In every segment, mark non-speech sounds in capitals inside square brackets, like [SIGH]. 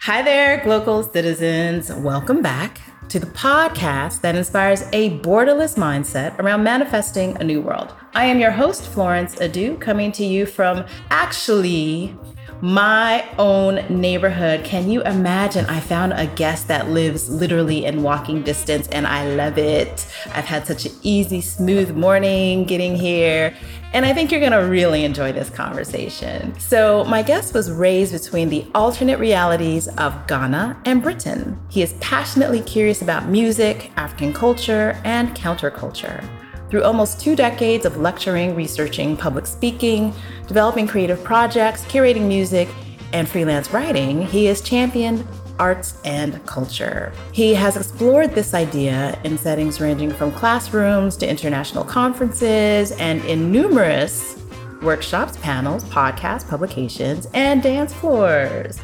Hi there, Glocal citizens. Welcome back to the podcast that inspires a borderless mindset around manifesting a new world. I am your host, Florence Adu, coming to you from actually my own neighborhood. Can you imagine? I found a guest that lives literally in walking distance and I love it. I've had such an easy, smooth morning getting here. And I think you're gonna really enjoy this conversation. So, my guest was raised between the alternate realities of Ghana and Britain. He is passionately curious about music, African culture, and counterculture. Through almost two decades of lecturing, researching, public speaking, developing creative projects, curating music, and freelance writing, he has championed arts and culture. He has explored this idea in settings ranging from classrooms to international conferences and in numerous workshops, panels, podcasts, publications, and dance floors.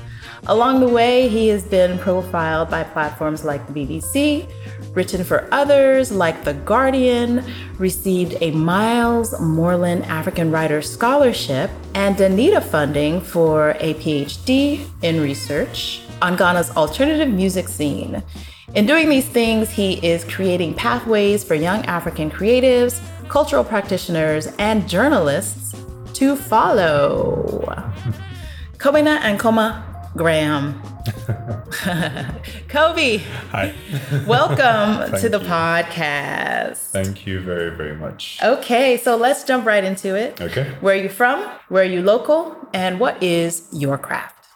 Along the way, he has been profiled by platforms like the BBC, written for others like The Guardian, received a Miles Morland African Writers Scholarship and DANIDA funding for a PhD in research on Ghana's alternative music scene. In doing these things, he is creating pathways for young African creatives, cultural practitioners, and journalists to follow. Kobina Ankomah Graham. [LAUGHS] Kobby. Hi. Welcome [LAUGHS] to the podcast. Thank you very, very much. Okay, so let's jump right into it. Okay. Where are you from? Where are you local? And what is your craft?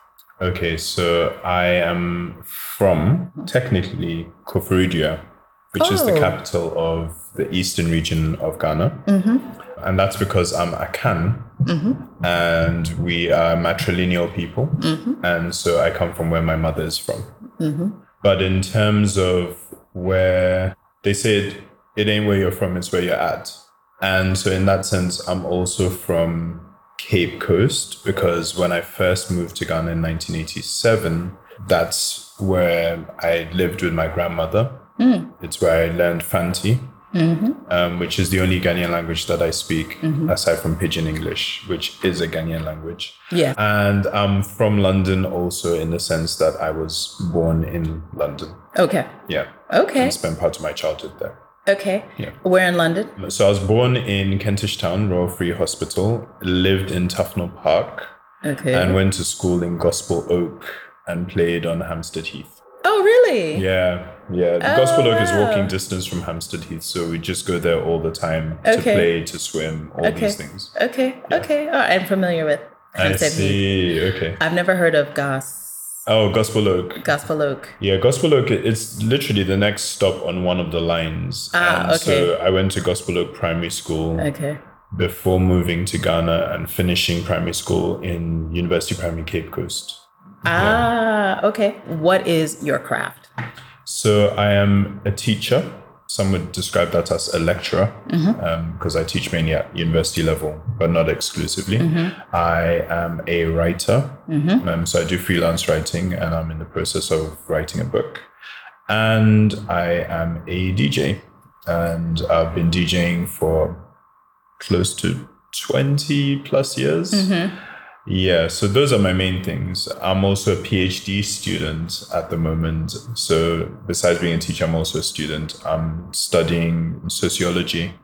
Okay, so I am from technically Koforidua, which is the Oh. capital of the eastern region of Ghana. Mm-hmm. And that's because I'm Akan mm-hmm. and we are matrilineal people. Mm-hmm. And so I come from where my mother is from. Mm-hmm. But in terms of where they said, it, it ain't where you're from, it's where you're at. And so, in that sense, I'm also from Cape Coast because when I first moved to Ghana in 1987, that's where I lived with my grandmother. Mm. It's where I learned Fanti, um, which is the only Ghanaian language that I speak aside from Pidgin English, which is a Ghanaian language. Yeah. And I'm from London also in the sense that I was born in London. Okay. Yeah. Okay. And spent part of my childhood there. Okay. Yeah. Where in London? So I was born in Kentish Town, Royal Free Hospital, lived in Tufnell Park, Okay. and went to school in Gospel Oak and played on Hampstead Heath. oh, really? Yeah, yeah. The Gospel Oak is walking distance from Hampstead Heath, so we just go there all the time Okay. to play, to swim, all Okay. these things. Okay. Okay. Oh, I'm familiar with Hampstead I Heath. see. Okay. I've never heard of Gos Oh, Gospel Oak. Gospel Oak. Yeah, Gospel Oak, it's literally the next stop on one of the lines. Ah, and So. I went to Gospel Oak Primary School Okay. before moving to Ghana and finishing primary school in University Primary Cape Coast. Ah, okay. What is your craft? So I am a teacher. Some would describe that as a lecturer mm-hmm. um, because I teach mainly at university level, but not exclusively. Mm-hmm. I am a writer. Mm-hmm. Um, so I do freelance writing and I'm in the process of writing a book. And I am a DJ. And I've been DJing for close to 20 plus years. Yeah, so those are my main things. I'm also a PhD student at the moment. So besides being a teacher, I'm also a student. I'm studying sociology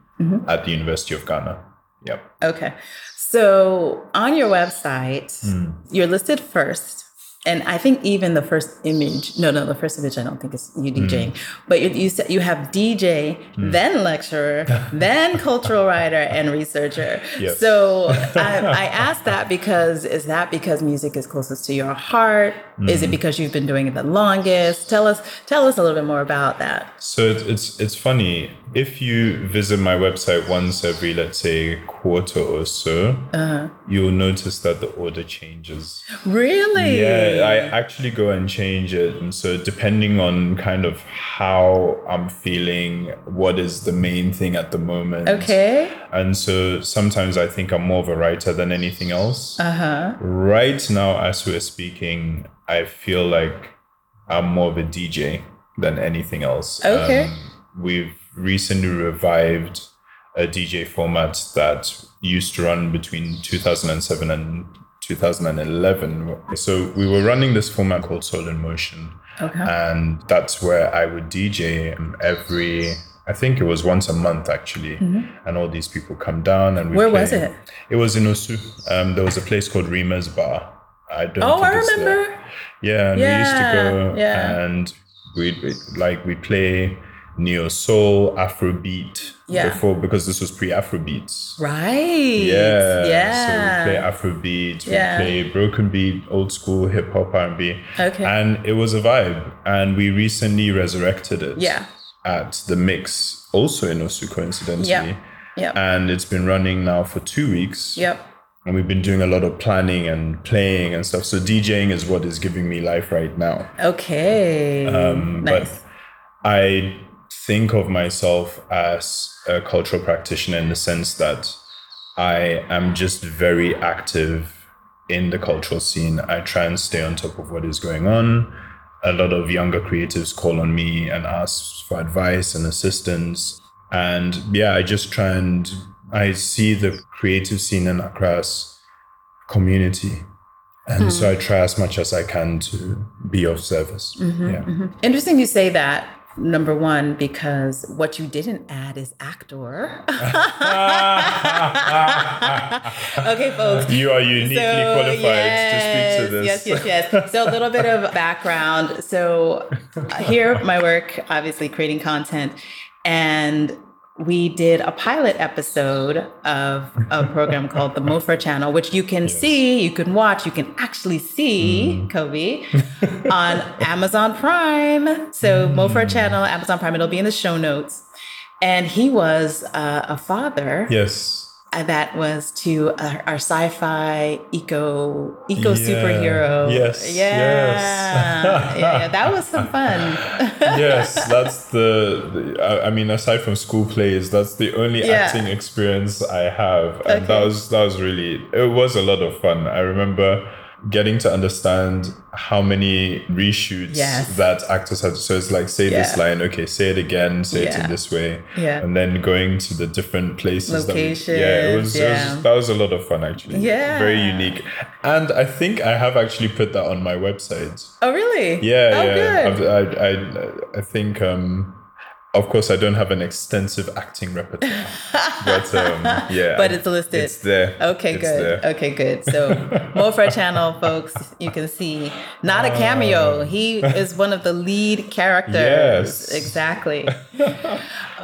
at the University of Ghana. Yep. Okay. So on your website, Hmm. you're listed first. And I think even the first image, no, no, the first image I don't think is you Hmm. DJing, but you, you said you have DJ, then lecturer, [LAUGHS] then cultural writer and researcher. Yes. So I, I asked that because is that because music is closest to your heart? Is Hmm. it because you've been doing it the longest? Tell us, tell us a little bit more about that. So it's, it's it's funny if you visit my website once every let's say quarter or so, you'll notice that the order changes. Really? Yeah, I actually go and change it. And so, depending on kind of how I'm feeling, what is the main thing at the moment. Okay. And so, sometimes I think I'm more of a writer than anything else. Uh huh. Right now, as we're speaking, I feel like I'm more of a DJ than anything else. Okay. Um, we've recently revived a DJ format that used to run between 2007 and 2011. So we were running this format called Soul in Motion. Okay. And that's where I would DJ every, I think it was once a month actually. And all these people come down and we Mm-hmm. Where play. was it? It was in Osu. Um, there was a place called Rima's Bar. I don't Oh, I remember. Yeah, and we used to go yeah. and we'd, we'd like we'd play neo soul, Afrobeat Yeah. before because this was pre Afrobeats. Right. Yeah. Yeah. So we play Afrobeat, we Yeah. play broken beat, old school hip hop R and B. Okay. And it was a vibe. And we recently resurrected it. Yeah. At the mix, also in Osu coincidentally. Yep. Yep. And it's been running now for two weeks. Yep. And we've been doing a lot of planning and playing and stuff. So DJing is what is giving me life right now. Okay. Um, nice. But I think of myself as a cultural practitioner in the sense that I am just very active in the cultural scene. I try and stay on top of what is going on. A lot of younger creatives call on me and ask for advice and assistance. And yeah, I just try and I see the creative scene in Accra's community. And so hmm. I try as much as I can to be of service. Mm-hmm, yeah. Mm-hmm. Interesting you say that. Number one, because what you didn't add is actor. [LAUGHS] okay, folks. You are uniquely qualified to speak to this. Yes, yes, yes. So a little bit of background. So uh, here, my work, obviously creating content, and we did a pilot episode of a [LAUGHS] program called the Mofer Channel, which you can see, you can watch, you can actually see, Mm-hmm. Kobby, [LAUGHS] on Amazon Prime. So Mm. Mofer Channel, Amazon Prime, it'll be in the show notes. And he was uh, a father Yes. Uh, that was to our, our sci-fi eco eco Yeah. superhero. Yes, Yeah. yes. [LAUGHS] yeah, yeah, that was some fun. [LAUGHS] yes, that's the, the I, I mean, aside from school plays, that's the only Yeah. acting experience I have. And that was that was really it was a lot of fun. I remember getting to understand how many reshoots Yes. that actors had. So it's like say this line, okay, say it again, say it in this way. Yeah. And then going to the different places. that we- yeah, it was, Locations, it was that was a lot of fun actually. Yeah. Very unique. And I think I have actually put that on my website. Oh, really? Yeah, Oh, yeah. good. I've- I, I, I think, um, of course, I don't have an extensive acting repertoire, but um, [LAUGHS] yeah, But it's listed. It's there. Okay, It's good. there. Okay, good. So, [LAUGHS] Mofra Channel, folks, you can see not a cameo. He is one of the lead characters. Yes. Exactly. [LAUGHS]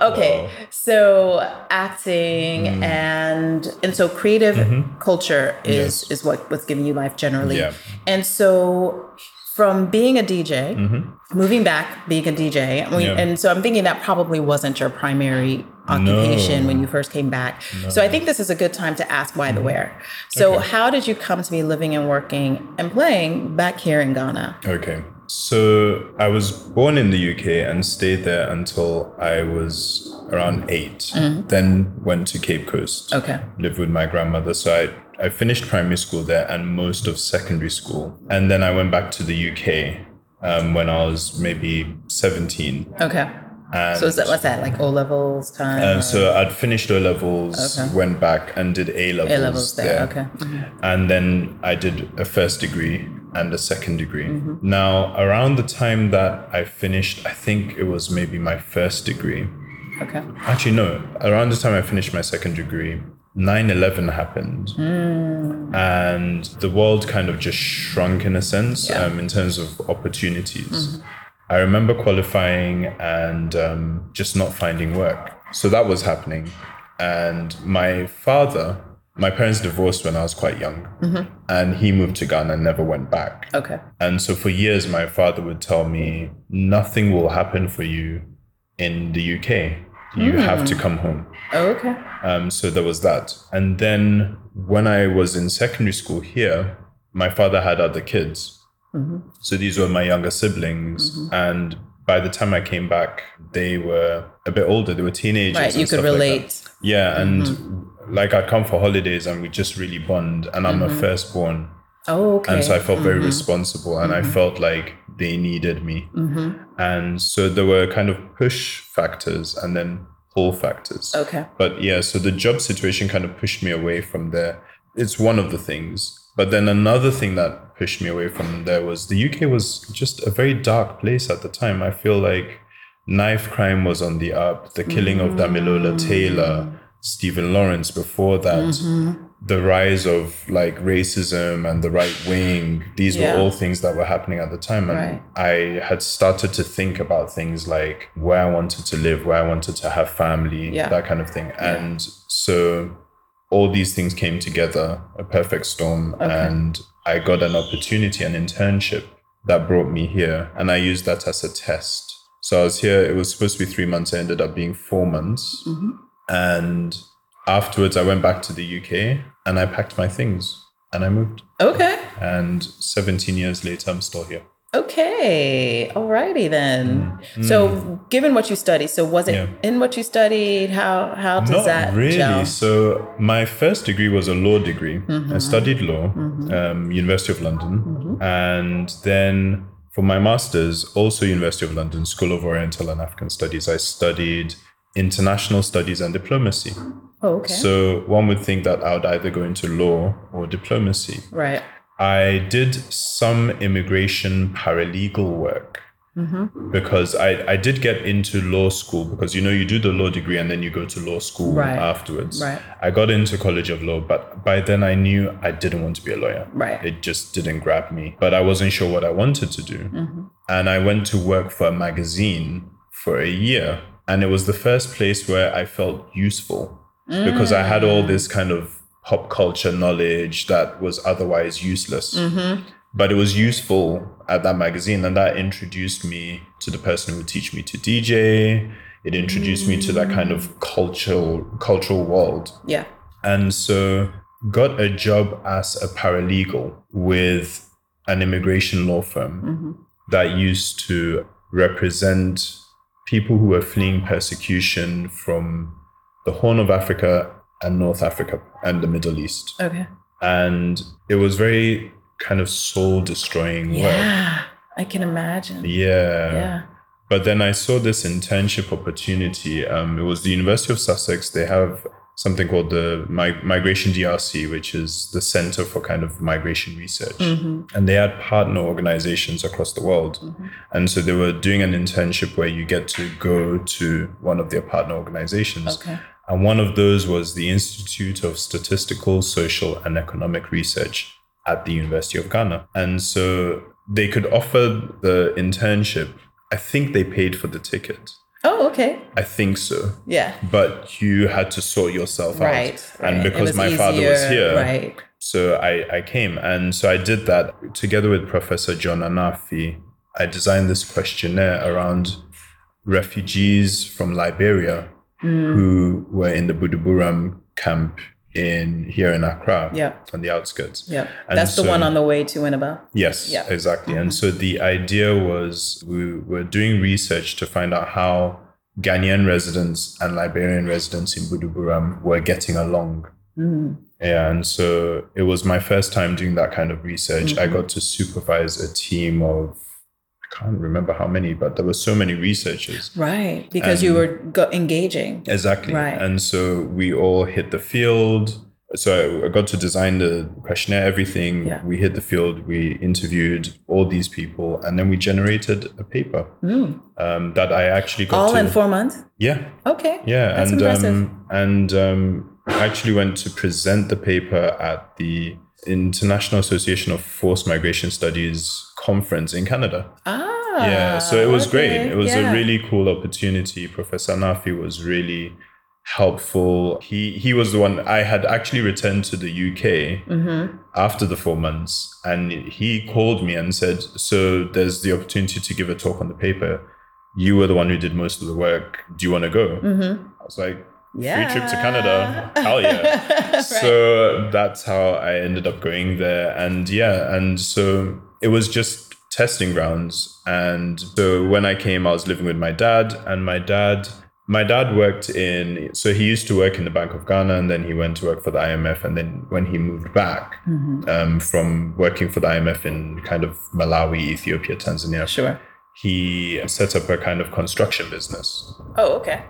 Okay, so acting Mm. and and so creative culture is Mm-hmm. Yes. is what what's giving you life generally. Yeah. And so from being a DJ, moving back, being a DJ, mean, Mm-hmm. Yeah. and so I'm thinking that probably wasn't your primary occupation No. when you first came back. So I think this is a good time to ask why the where. So Mm-hmm. Okay. how did you come to be living and working and playing back here in Ghana? Okay. So I was born in the UK and stayed there until I was around 8 Then went to Cape Coast. Mm-hmm. Okay. Lived with my grandmother. So I, I finished primary school there and most of secondary school. And then I went back to the UK um, when I was maybe 17. Okay. And So is that what's that like O levels time? And so I'd finished O levels, Okay. went back and did A levels. A levels there? Okay. And then I did a first degree and a second degree. Mm-hmm. Now, around the time that I finished, I think it was maybe my first degree. Okay. Actually, no, around the time I finished my second degree, 9 11 happened. And the world kind of just shrunk in a sense Yeah. um, in terms of opportunities. I remember qualifying and um, just not finding work. So that was happening. And my father, my parents divorced when I was quite young, and he moved to Ghana and never went back. Okay. And so for years, my father would tell me, nothing will happen for you in the UK. You have to hmm. come home. Oh, okay. Um, so there was that. And then when I was in secondary school here, my father had other kids. Mm-hmm. So these were my younger siblings. Mm-hmm. And by the time I came back, they were a bit older. They were teenagers. Right. You could stuff like relate. yeah. And mm-hmm. like I'd come for holidays and we just really bond. And I'm a firstborn. oh, okay. And so I felt very responsible and I felt like they needed me. Mm-hmm. And so there were kind of push factors and then pull factors. okay. But yeah, so the job situation kind of pushed me away from there. It's one of the things. But then another thing that pushed me away from there was the UK was just a very dark place at the time. I feel like knife crime was on the up, the killing of Damilola Taylor, mm-hmm. Stephen Lawrence before that, mm-hmm. The rise of like racism and the right wing. These Yeah. were all things that were happening at the time. And Right. I had started to think about things like where I wanted to live, where I wanted to have family, Yeah. that kind of thing. And so all these things came together, a perfect storm, and I got an opportunity, an internship that brought me here, and I used that as a test. So I was here. It was supposed to be three months. It ended up being four months, mm-hmm. and afterwards I went back to the UK and I packed my things and I moved. Okay. And 17 years later, I'm still here. Okay. Alrighty then. So, given what you studied, so was it Mm. Yeah. in what you studied? How how does Not that really. gel? So my first degree was a law degree. Mm-hmm. I studied law, um, University of London, Mm-hmm. and then for my masters, also University of London School of Oriental and African Studies. I studied international studies and diplomacy. Oh, okay. So one would think that I would either go into law or diplomacy. right. I did some immigration paralegal work Mm-hmm. because I, I did get into law school because you know you do the law degree and then you go to law school Right. afterwards. Right. I got into College of Law, but by then I knew I didn't want to be a lawyer. Right. It just didn't grab me, but I wasn't sure what I wanted to do. Mm-hmm. And I went to work for a magazine for a year, and it was the first place where I felt useful because I had all this mm. kind of pop culture knowledge that was otherwise useless. Mm-hmm. But it was useful at that magazine, and that introduced me to the person who would teach me to DJ. It introduced me to that kind of mm. cultural cultural world. Yeah. And so got a job as a paralegal with an immigration law firm mm-hmm. that used to represent people who were fleeing persecution from the Horn of Africa and North Africa and the Middle East. Okay. And it was very kind of soul destroying work. Yeah. I can imagine. Yeah. Yeah. But then I saw this internship opportunity. Um, it was the University of Sussex. They have something called the Mi- Migration DRC, which is the center for kind of migration research. Mm-hmm. And they had partner organizations across the world. Mm-hmm. And so they were doing an internship where you get to go to one of their partner organizations. Okay. And one of those was the Institute of Statistical, Social, and Economic Research at the University of Ghana. And so they could offer the internship. I think they paid for the ticket. Oh, okay. I think so. Yeah. But you had to sort yourself Right. out. right. And because my father was easier, here, Right. so I, I came. And so I did that together with Professor John Anarfi. I designed this questionnaire around refugees from Liberia Hmm. who were in the Buduburam camp in here in Accra Yeah. on the outskirts. Yeah. And That's the one on the way to Winneba. Yes, Yeah. Mm-hmm. exactly. And so the idea was we were doing research to find out how Ghanaian residents and Liberian residents in Buduburam were getting along. Mm. Yeah, and so it was my first time doing that kind of research. Mm-hmm. I got to supervise a team of can't remember how many, but there were so many researchers. Right. Because you were go- engaging. Exactly. Right. And so we all hit the field. So I got to design the questionnaire, everything. Yeah. We hit the field, we interviewed all these people, and then we generated a paper Mm. um, that I actually got All to. in four months? yeah. Okay. Yeah. That's and impressive. um, and um, I actually went to present the paper at the International Association of Forced Migration Studies conference in Canada. Ah. Yeah, so it was great. It was Yeah. a really cool opportunity. Professor Nafi was really helpful. He he was the one I had actually returned to the UK Mm-hmm. after the four months, and he called me and said, "So there's the opportunity to give a talk on the paper. You were the one who did most of the work. Do you want to go?" Mm-hmm. I was like, Yeah. "Free trip to Canada, hell yeah!" [LAUGHS] Right. So that's how I ended up going there. And yeah, and so it was just testing grounds. And so when I came, I was living with my dad, and my dad, my dad worked in, so he used to work in the Bank of Ghana, and then he went to work for the IMF. And then when he moved back Mhm. um, from working for the IMF in kind of Malawi, Ethiopia, Tanzania, Sure. he set up a kind of construction business Oh, okay.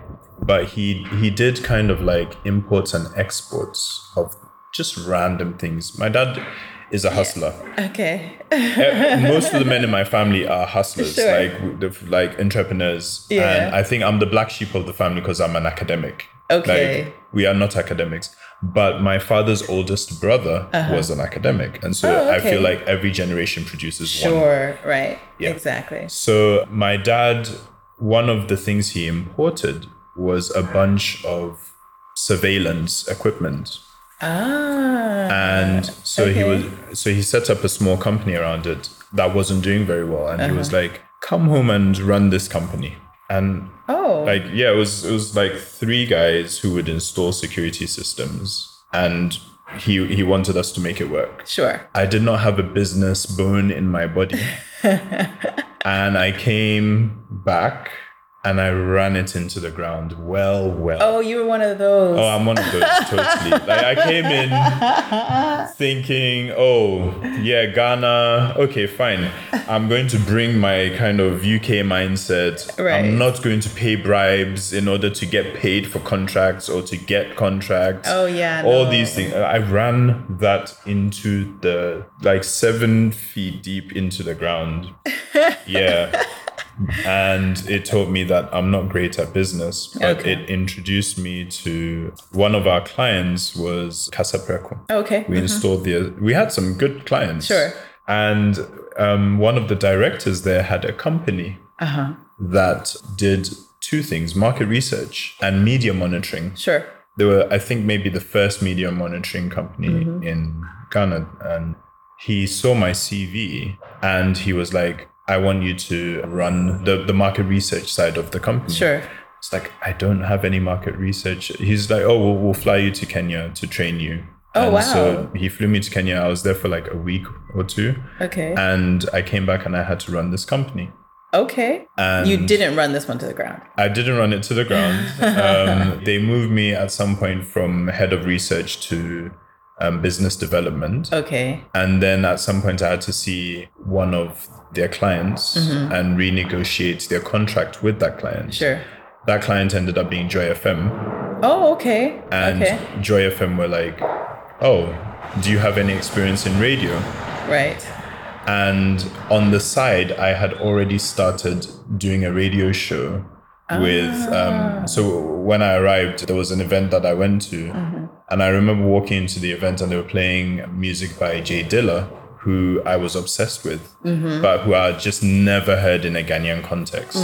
But he he did kind of like imports and exports of just random things. My dad, is a hustler. Okay. Eh, Most of the men in my family are hustlers, Sure. like like entrepreneurs. Yeah. And I think I'm the black sheep of the family because I'm an academic. Okay. Like, we are not academics. But my father's oldest brother was an academic. And so Uh-huh. Oh, I feel like every generation produces one. Sure. Right. Yeah. Exactly. So my dad, one of the things he imported was a bunch of surveillance equipment. Ah. And so he was so he set up a small company around it that wasn't doing very well. And he was Uh-huh. like, come home and run this company. And oh. like yeah, it was it was like three guys who would install security systems and he he wanted us to make it work. sure. I did not have a business bone in my body. [LAUGHS] and I came back and I ran it into the ground. Well, well. Oh, you were one of those. Oh, I'm one of those totally. [LAUGHS] Like I came in thinking, oh yeah, Ghana. Okay, fine. I'm going to bring my kind of UK mindset. Right. I'm not going to pay bribes in order to get paid for contracts or to get contracts. Oh, yeah, All no. these things. I ran that into the like seven feet deep into the ground. [LAUGHS] yeah. And it taught me that I'm not great at business, but Okay. it introduced me to one of our clients was Kasapreko. okay. We installed the. We had some good clients. Sure. And um, one of the directors there had a company Uh huh. that did two things: market research and media monitoring. Sure. They were, I think, maybe the first media monitoring company in Ghana. And he saw my CV and he was like, "I want you to run the the market research side of the company." Sure. It's like I don't have any market research. He's like, oh, we'll, we'll fly you to Kenya to train you. Oh, and wow. So he flew me to Kenya. I was there for like a week or two, Okay. and I came back and I had to run this company. okay. And you didn't run this one to the ground. I didn't run it to the ground. [LAUGHS] um, they moved me at some point from head of research to um, business development. Okay. And then at some point, I had to see one of their clients Mm-hmm. and renegotiate their contract with that client. Sure. That client ended up being Joy FM. Oh, okay. And okay. Joy FM were like, oh, do you have any experience in radio? Right. And on the side, I had already started doing a radio show with. Um, so when I arrived, there was an event that I went to. And I remember walking into the event and they were playing music by Jay Dilla, who I was obsessed with, but who I just never heard in a Ghanaian context.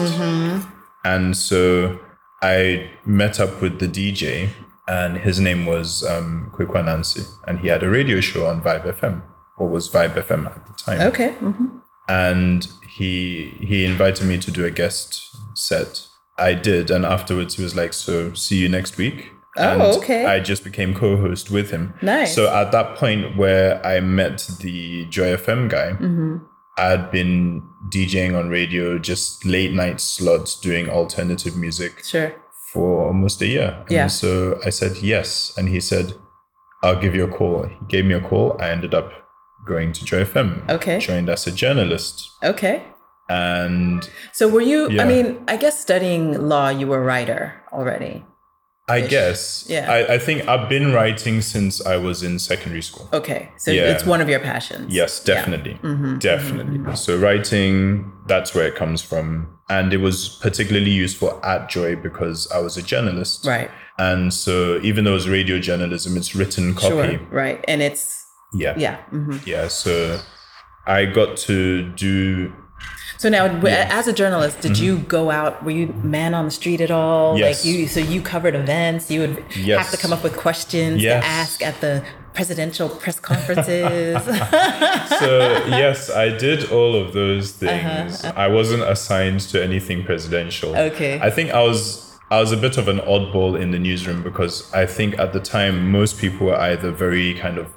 And so I met up with the DJ, and his name was um, Kwekwa Nancy, and he had a radio show on Vibe FM, or was Vibe FM at the time. Okay. hmm And he he invited me to do a guest set. I did, and afterwards he was like, "So see you next week." Oh, okay. I just became co-host with him. Nice. So at that point where I met the Joy FM guy, Mm-hmm. I had been DJing on radio, just late night slots, doing alternative music Sure. for almost a year. And Yeah. so I said yes. And he said, I'll give you a call. He gave me a call. I ended up going to Joy FM. Okay. Joined as a journalist. Okay. And So were you? Yeah. I mean, I guess studying law, you were a writer already. I guess, Yeah. I, I think I've been writing since I was in secondary school. Okay. So Yeah. it's one of your passions. Yes, definitely. Mm-hmm. Definitely. So writing, that's where it comes from. And it was particularly useful at Joy because I was a journalist. Right. And so even though it's radio journalism, it's written copy. Sure. Right. And it's Yeah. yeah. hmm Yeah. So I got to do So now, w as a journalist, did you go out? Were you man on the street at all? Mm-hmm. Yes. Like you, so you covered events. You would have to come up with questions Yes. to ask at the presidential press conferences. [LAUGHS] so yes, I did all of those things. I wasn't assigned to anything presidential. Okay. I think I was I was a bit of an oddball in the newsroom because I think at the time most people were either very kind of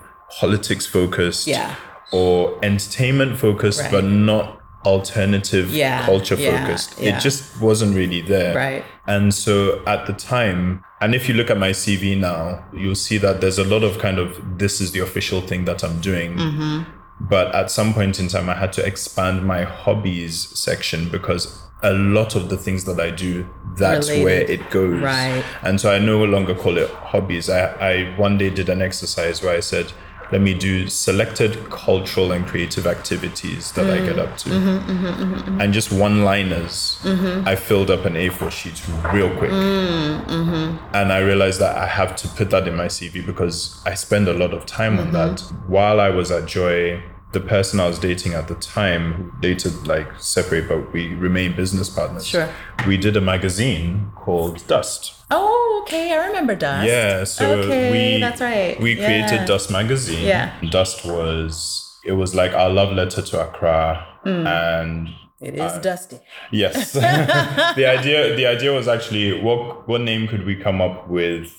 politics focused Yeah. or entertainment focused Right. but not alternative Yeah, culture yeah, focused. yeah. It just wasn't really there. Right. And so at the time, and if you look at my CV now, you'll see that there's a lot of kind of this is the official thing that I'm doing. Mm-hmm. But at some point in time, I had to expand my hobbies section because a lot of the things that I do, that's Related. where it goes. Right. And so I no longer call it hobbies. I, I one day did an exercise where I said, let me do selected cultural and creative activities that I get hmm. up to. Mm-hmm, mm-hmm, mm-hmm, and just one liners, I filled up an A4 sheet real quick. Mm, and I realized that I have to put that in my CV because I spend a lot of time on that. While I was at Joy, the person I was dating at the time, who dated like separate, but we remain business partners. Sure. We did a magazine called Dust. Oh, okay. I remember Dust. Yeah, so okay, we that's right. We created Yeah. Dust magazine. Yeah. Dust was it was like our love letter to Accra, Hmm. and It is dusty. yes, [LAUGHS] the idea the idea was actually what what name could we come up with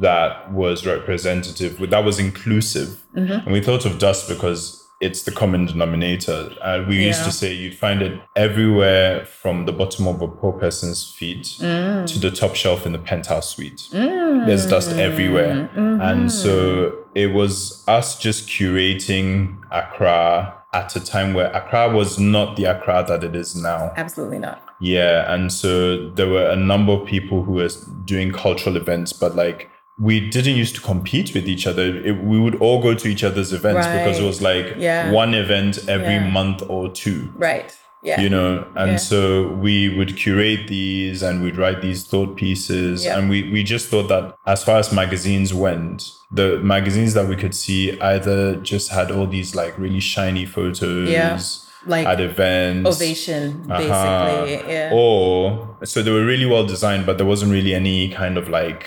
that was representative, that was inclusive, Mm-hmm. and we thought of Dust because. It's the common denominator. Uh, we used to say you'd find it everywhere from the bottom of a poor person's feet Mm. to the top shelf in the penthouse suite. There's dust everywhere. Mm-hmm. And so it was us just curating Accra at a time where Accra was not the Accra that it is now. Absolutely not. Yeah. And so there were a number of people who were doing cultural events, but like, we didn't used to compete with each other. It, we would all go to each other's events because it was like Yeah. one event every Yeah. month or two Right. Yeah. you know and Yeah. so we would curate these and we'd write these thought pieces and we, we just thought that as far as magazines went the magazines that we could see either just had all these like really shiny photos Yeah. Like at events ovation, uh-huh, basically. Yeah. or so they were really well designed but there wasn't really any kind of like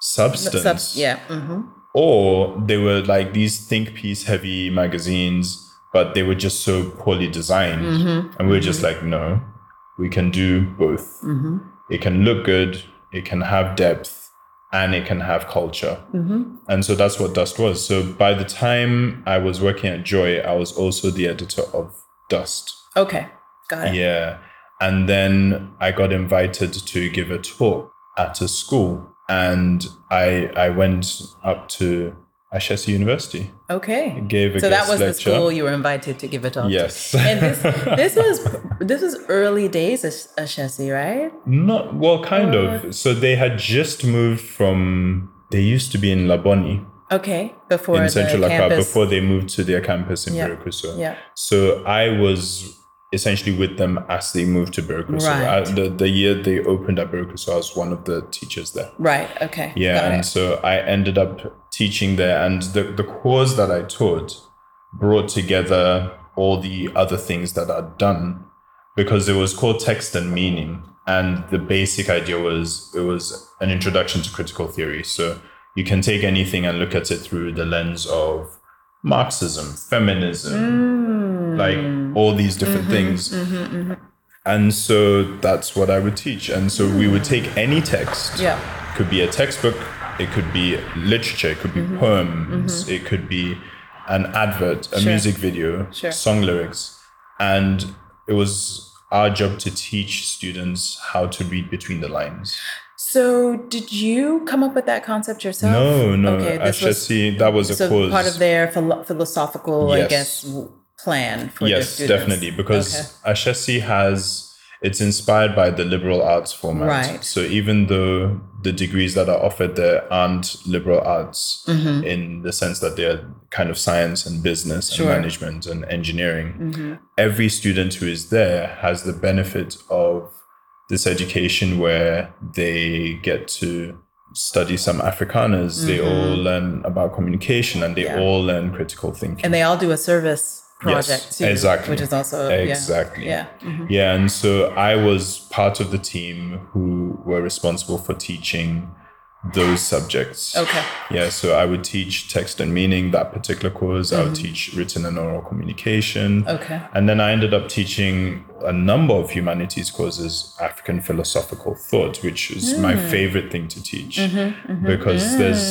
substance Subs- yeah. hmm or they were like these think piece heavy magazines but they were just so poorly designed mm-hmm. and we are just mm-hmm. like no we can do both mm-hmm. it can look good it can have depth and it can have culture and so that's what dust was so by the time i was working at joy i was also the editor of dust Okay. Got it. yeah. And then I got invited to give a talk at a school. And I I went up to Ashesi University. Okay. Gave a So that was the school you were invited to give a talk. to. Yes. And this this was this was early days of Ashesi, right? Not well, kind of. Uh. So they had just moved from they used to be in Labone Okay. Before in the Central Accra before they moved to their campus in Yeah. Berekuso. Yeah. So I was essentially with them as they moved to Berkeley. Right. I- the, the year they opened at Berkeley, so I was one of the teachers there. Right. Okay. Yeah, Got and it. so I ended up teaching there, and the, the course that I taught brought together all the other things that I'd done because it was called Text and Meaning. And the basic idea was it was an introduction to critical theory. So you can take anything and look at it through the lens of Marxism, feminism, mm. Like mm-hmm. all these different mm-hmm. things. Mm-hmm. And so that's what I would teach. And so we would take any text Yeah. could be a textbook it could be literature it could be Mm-hmm. poems it could be an advert a Sure. music video Sure. song lyrics and it was our job to teach students how to read between the lines So did you come up with that concept yourself? no no Okay. This was that was a so course part of their philo- philosophical, I guess, plan for yes definitely because Okay. ashesi has it's inspired by the liberal arts format Right. so even though the degrees that are offered there aren't liberal arts Mm-hmm. in the sense that they're kind of science and business Sure. Mm-hmm. and management and engineering every student who is there has the benefit of this education where they get to study some afrikaners they all learn about communication and they Mm-hmm. Yeah. all learn critical thinking and they all do a service project Yes, too, exactly. which is also yeah. Exactly. Yeah. Mhm. Yeah, and so I was part of the team who were responsible for teaching those subjects. Okay. Yeah, so I would teach text and meaning, that particular course. I would Mm-hmm. teach written and oral communication. Okay. And then I ended up teaching a number of humanities courses, African philosophical thought, which is my Mm. favorite thing to teach Mm-hmm, because there's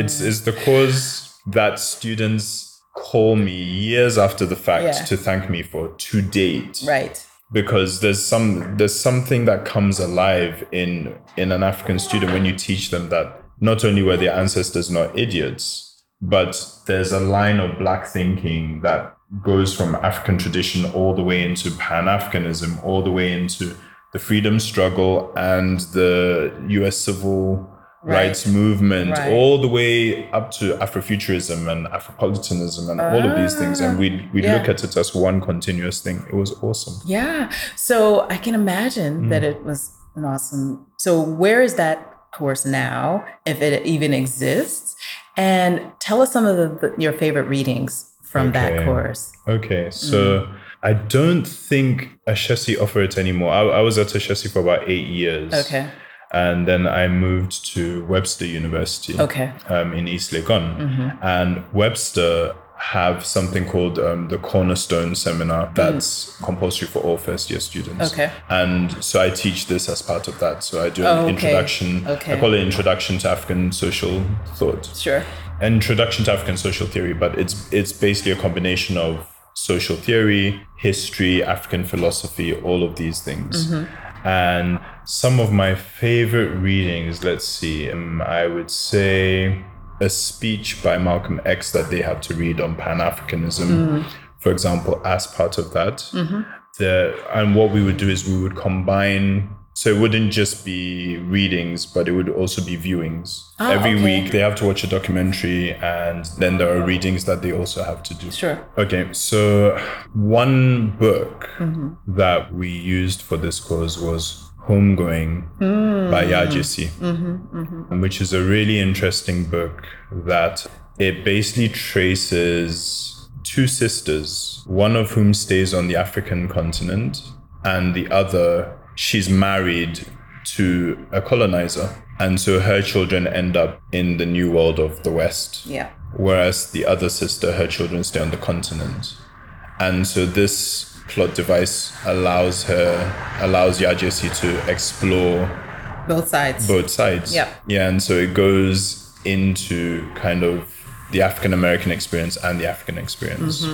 it's it's the course that students call me years after the fact Yeah. to thank me for to date Right. because there's some there's something that comes alive in in an African student when you teach them that not only were their ancestors not idiots, but there's a line of black thinking that goes from African tradition all the way into Pan-Africanism, all the way into the freedom struggle and the US civil rights movement, Right. all the way up to Afrofuturism and Afropolitanism and all of these things. And we we yeah. look at it as one continuous thing. It was awesome. Yeah. So I can imagine that Mm. it was an awesome. So where is that course now, if it even exists? And tell us some of the, your favorite readings from that course. Okay, so Mm. I don't think Ashesi offer it anymore. I, I was at Ashesi for about eight years. Okay. And then I moved to Webster University. Okay. um, in East Legon. Mm-hmm. And Webster have something called um, the Cornerstone Seminar that's compulsory for all first year students. Mm. Okay. And so I teach this as part of that. So I do Oh, an okay. introduction. Okay. I call it Introduction to African Social Thought. Sure. Introduction to African Social Theory, but it's it's basically a combination of social theory, history, African philosophy, all of these things. Mm-hmm. And some of my favorite readings, let's see, um, I would say a speech by Malcolm X that they had to read on Pan Africanism, Mm. for example, as part of that. Mm-hmm. The, and what we would do is we would combine. So it wouldn't just be readings, but it would also be viewings. Ah, Every okay. week they have to watch a documentary, and then there are readings that they also have to do. Sure. Okay, so one book Mm-hmm. that we used for this course was Homegoing Mm. by Yaa Gyasi, Mm-hmm, which is a really interesting book that it basically traces two sisters, one of whom stays on the African continent, and the other, she's married to a colonizer. And so her children end up in the new world of the West Yeah. whereas the other sister, her children stay on the continent. And so this plot device allows her, allows Yaa Gyasi to explore Both sides. both sides. Yeah. Yeah, and so it goes into kind of the African American experience and the African experience.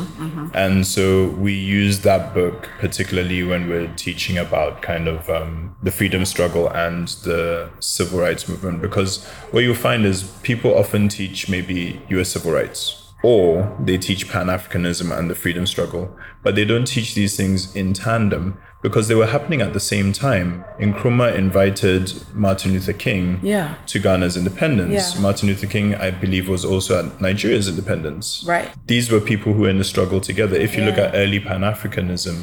And so we use that book particularly when we're teaching about kind of um, the freedom struggle and the civil rights movement, because what you'll find is people often teach maybe US civil rights. Or they teach Pan Africanism and the freedom struggle, but they don't teach these things in tandem because they were happening at the same time. Nkrumah invited Martin Luther King Yeah. to Ghana's independence. Yeah. Martin Luther King, I believe, was also at Nigeria's independence. Right. These were people who were in the struggle together. If you look at early Pan Africanism,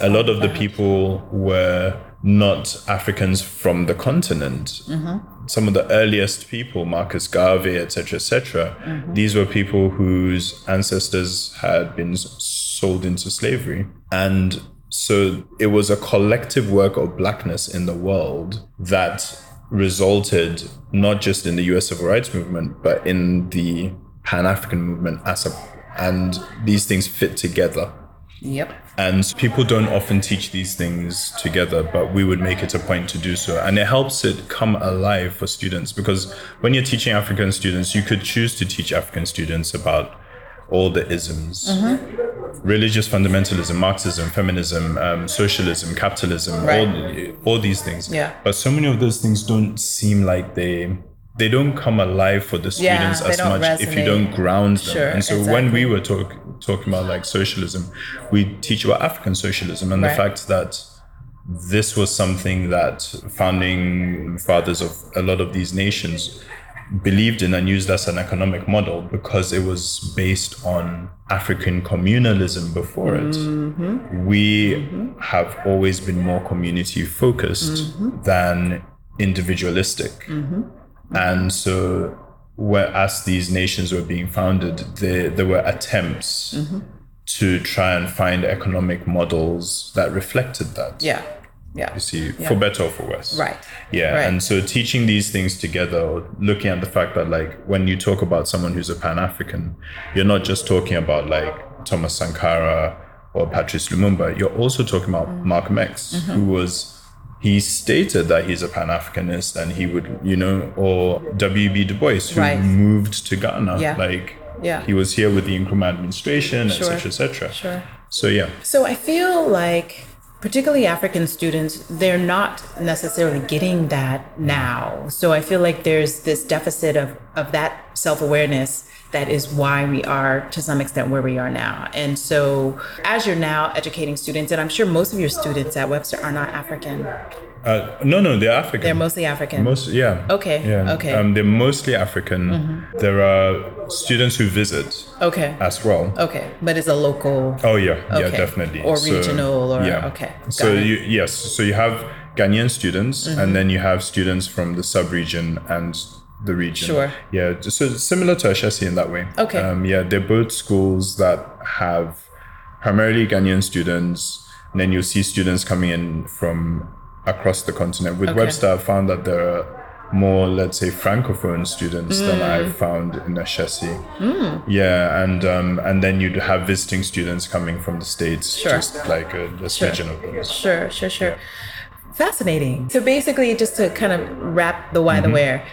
a lot of the people were not Africans from the continent. Mm-hmm. Some of the earliest people, Marcus Garvey, etc., etc., Mm-hmm. these were people whose ancestors had been sold into slavery. And so it was a collective work of blackness in the world that resulted not just in the US civil rights movement, but in the Pan African movement as a and these things fit together. Yep. And people don't often teach these things together, but we would make it a point to do so. And it helps it come alive for students because when you're teaching African students, you could choose to teach African students about all the isms religious fundamentalism, Marxism, feminism, um, socialism, capitalism, Right. all, all these things. Yeah. But so many of those things don't seem like they. They don't come alive for the students they as much if you don't ground them. Sure, and so when we were talk, talking about like socialism, we teach about African socialism and Right. the fact that this was something that founding fathers of a lot of these nations believed in and used as an economic model because it was based on African communalism before it. Mm-hmm. We mm-hmm. have always been more community focused mm-hmm. than individualistic. And so, where, as these nations were being founded, there, there were attempts to try and find economic models that reflected that. Yeah. Yeah. You see, Yeah. for better or for worse. Right. Yeah. Right. And so teaching these things together, or looking at the fact that, like, when you talk about someone who's a Pan African, you're not just talking about, like, Thomas Sankara or Patrice Lumumba, you're also talking about Mm. Malcolm X, Mm-hmm. who was. He stated that he's a Pan Africanist and he would, you know, or W.B. Du Bois, who Right. moved to Ghana. Yeah. Like, Yeah. he was here with the Nkrumah administration, Sure. etc., etc. Sure. So, yeah. So I feel like, particularly African students, they're not necessarily getting that now. So I feel like there's this deficit of, of that self awareness that is why we are to some extent where we are now. And so, as you're now educating students, and I'm sure most of your students at Webster are not African, Uh, no, no, they're African. they're mostly African. Most, yeah. Okay, Yeah. okay. Mm-hmm. Um, they're mostly African. There are students who visit okay. as well. Okay. But it's a local. Oh yeah, yeah, definitely. Or regional or- okay. So it. Mm-hmm. you yes, so you have Ghanaian students, and then you have students from the sub-region and the region. Sure. Yeah, so similar to Ashesi in that way. Okay. Um, yeah, they're both schools that have primarily Ghanaian students, and then you'll see students coming in from across the continent. With Okay. Webster, I found that there are more, let's say, francophone students than Mm. I've found in Ashesi. Yeah, and um, and then you'd have visiting students coming from the states, Sure. just like a, a smidgen of those. Sure, sure, sure. Fascinating. So basically, just to kind of wrap the why, the where,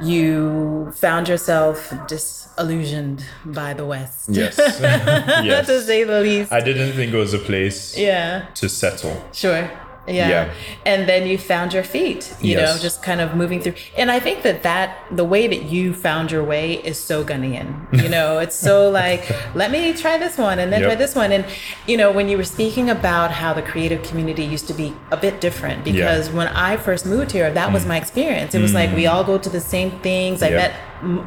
you found yourself disillusioned by the West. Yes, [LAUGHS] Not to say the least. I didn't think it was a place yeah, to settle. sure. Yeah. Yeah. And then you found your feet, you know, just kind of moving through. And I think that that the way that you found your way is so Ghanaian. You [LAUGHS] know, it's so like, let me try this one and then Yep. try this one. And, you know, when you were speaking about how the creative community used to be a bit different, because when I first moved here, that Mm. was my experience. It was like we all go to the same things. I Yep. met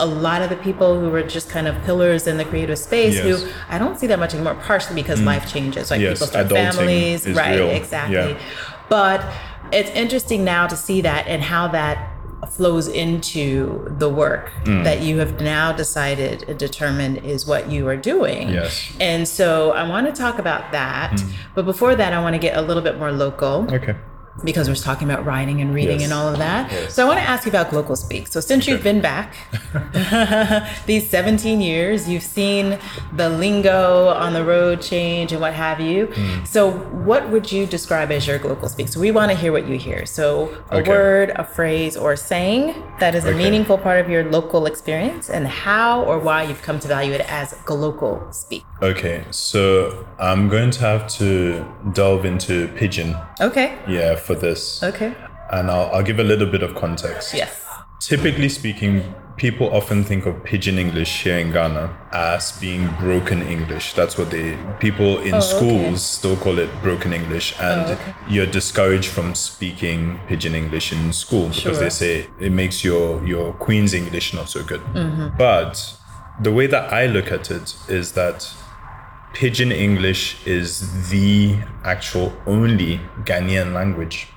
a lot of the people who were just kind of pillars in the creative space Yes. who I don't see that much anymore, partially because life changes. Like Yes, people start adulting families. right, real. exactly. Yeah. But it's interesting now to see that and how that flows into the work Mm. that you have now decided and determined is what you are doing. Yes. And so I want to talk about that. But before that, I want to get a little bit more local Okay. Because we're talking about writing and reading Yes. and all of that. Yes. So I want to ask you about Glocal Speak. So since you've been back [LAUGHS] these 17 years, you've seen the lingo on the road change and what have you. Hmm. So what would you describe as your Glocal Speak? So we want to hear what you hear. So a Okay. word, a phrase, or a saying that is a Okay. meaningful part of your local experience and how or why you've come to value it as Glocal Speak. Okay. So I'm going to have to delve into pidgin. Okay. Yeah, for this, Okay. and I'll, I'll give a little bit of context. Yes. Typically speaking, people often think of pidgin English here in Ghana as being broken English. That's what they people in Oh, okay. schools still call it broken English, and Oh, okay. you're discouraged from speaking pidgin English in school because Sure. they say it makes your your Queen's English not so good. Mm-hmm. But the way that I look at it is that Pidgin English is the actual only Ghanaian language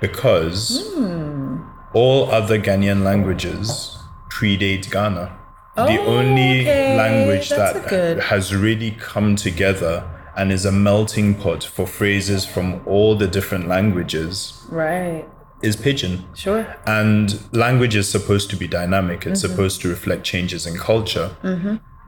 because Hmm. all other Ghanaian languages predate Ghana. the Oh, only okay. language That's that good- has really come together and is a melting pot for phrases from all the different languages Right. is Pidgin. Sure. And language is supposed to be dynamic, it's Mm-hmm. supposed to reflect changes in culture.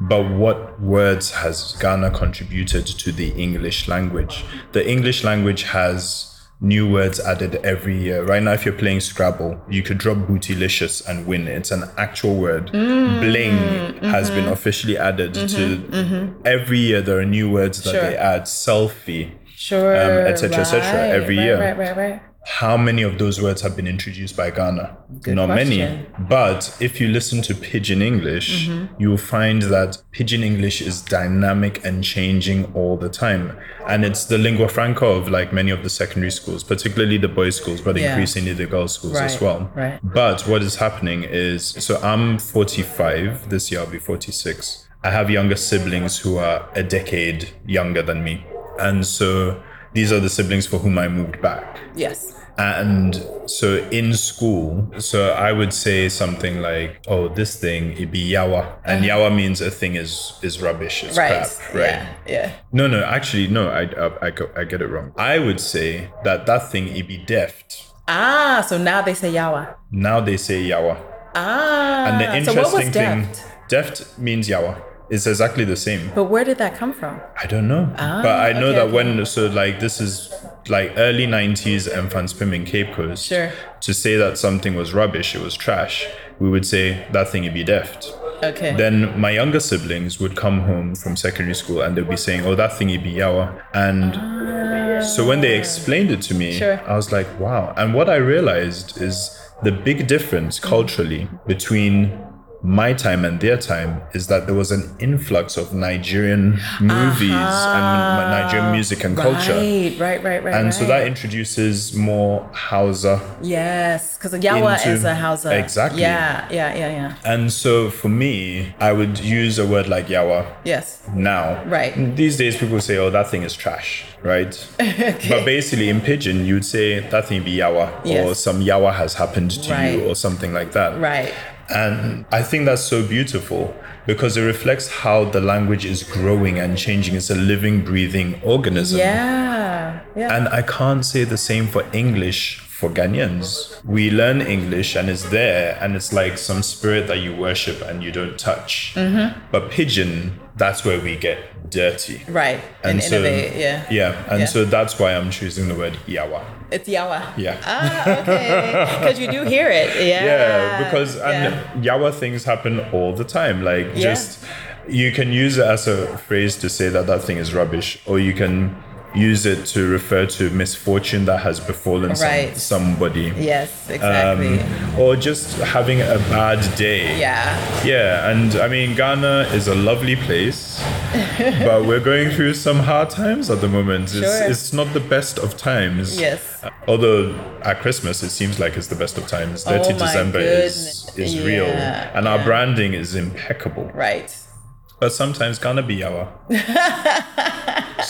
But what words has Ghana contributed to the English language? The English language has new words added every year. Right now, if you're playing Scrabble, you could drop bootylicious and win. It's an actual word. Mm, Bling has mm-hmm. been officially added to every year. There are new words that Sure. they add. Selfie. Sure. Um, et cetera, et cetera, right, every right, year. Right, right, right. How many of those words have been introduced by Ghana? Not question. many. But if you listen to Pidgin English, Mm-hmm. you will find that Pidgin English is dynamic and changing all the time. And it's the lingua franca of like many of the secondary schools, particularly the boys' schools, but Yeah. increasingly the girls' schools as well. right. But what is happening is so I'm 45, this year I'll be 46. I have younger siblings who are a decade younger than me. And so these are the siblings for whom I moved back. Yes. And so in school, so I would say something like, "Oh, this thing it be yawa," and yawa means a thing is is rubbish, it's Uh-huh. Right. crap, right? Yeah. Yeah. No, no, actually, no, I, I I I get it wrong. I would say that that thing it be deft. Ah, so now they say yawa. Now they say yawa, Ah. and the so what was interesting thing, deft? deft means yawa. It's exactly the same. But where did that come from? I don't know. Ah, but I know Ah, okay, that okay. when so like this is like early 90s and Mfantsipim Cape Coast. Sure. To say that something was rubbish, it was trash, we would say that thing would be deft. Okay. Then my younger siblings would come home from secondary school and they'd be saying, "Oh, that thingy be yawa." And so when they explained it to me, Sure. I was like, "Wow!" And what I realized is the big difference culturally between my time and their time is that there was an influx of Nigerian movies and Nigerian music and culture. Right, right, right, right. And so that introduces more Hausa. Yes, because Yawa into- is a Hausa. Exactly. Yeah, yeah, yeah, yeah. And so for me, I would use a word like Yawa Yes. now. Right. These days, people say, "Oh, that thing is trash," right? [LAUGHS] But basically, in pidgin, you'd say that thing be yawa, or some yawa has happened to Right. you, or something like that. Right. And I think that's so beautiful because it reflects how the language is growing and changing. It's a living, breathing organism. Yeah. Yeah. And I can't say the same for English for Ghanaians. We learn English and it's there, and it's like some spirit that you worship and you don't touch. Mm-hmm. But pidgin, that's where we get dirty. right. And, so, innovate. Yeah. Yeah. And Yeah. so that's why I'm choosing the word yawa. It's Yawa. Yeah. Ah, okay. [LAUGHS] Because you do hear it. Yeah. yeah because yeah. and yawa things happen all the time like Yeah. just you can use it as a phrase to say that that thing is rubbish or you can use it to refer to misfortune that has befallen Right. some, somebody Yes, um, exactly. or just having a bad day yeah. yeah and i mean ghana is a lovely place [LAUGHS] but we're going through some hard times at the moment it's, Sure. it's not the best of times Yes. Although at Christmas it seems like it's the best of times. 30 Oh December is, goodness. is real. Yeah, And our branding is impeccable. Right. But sometimes gonna be yawa. [LAUGHS]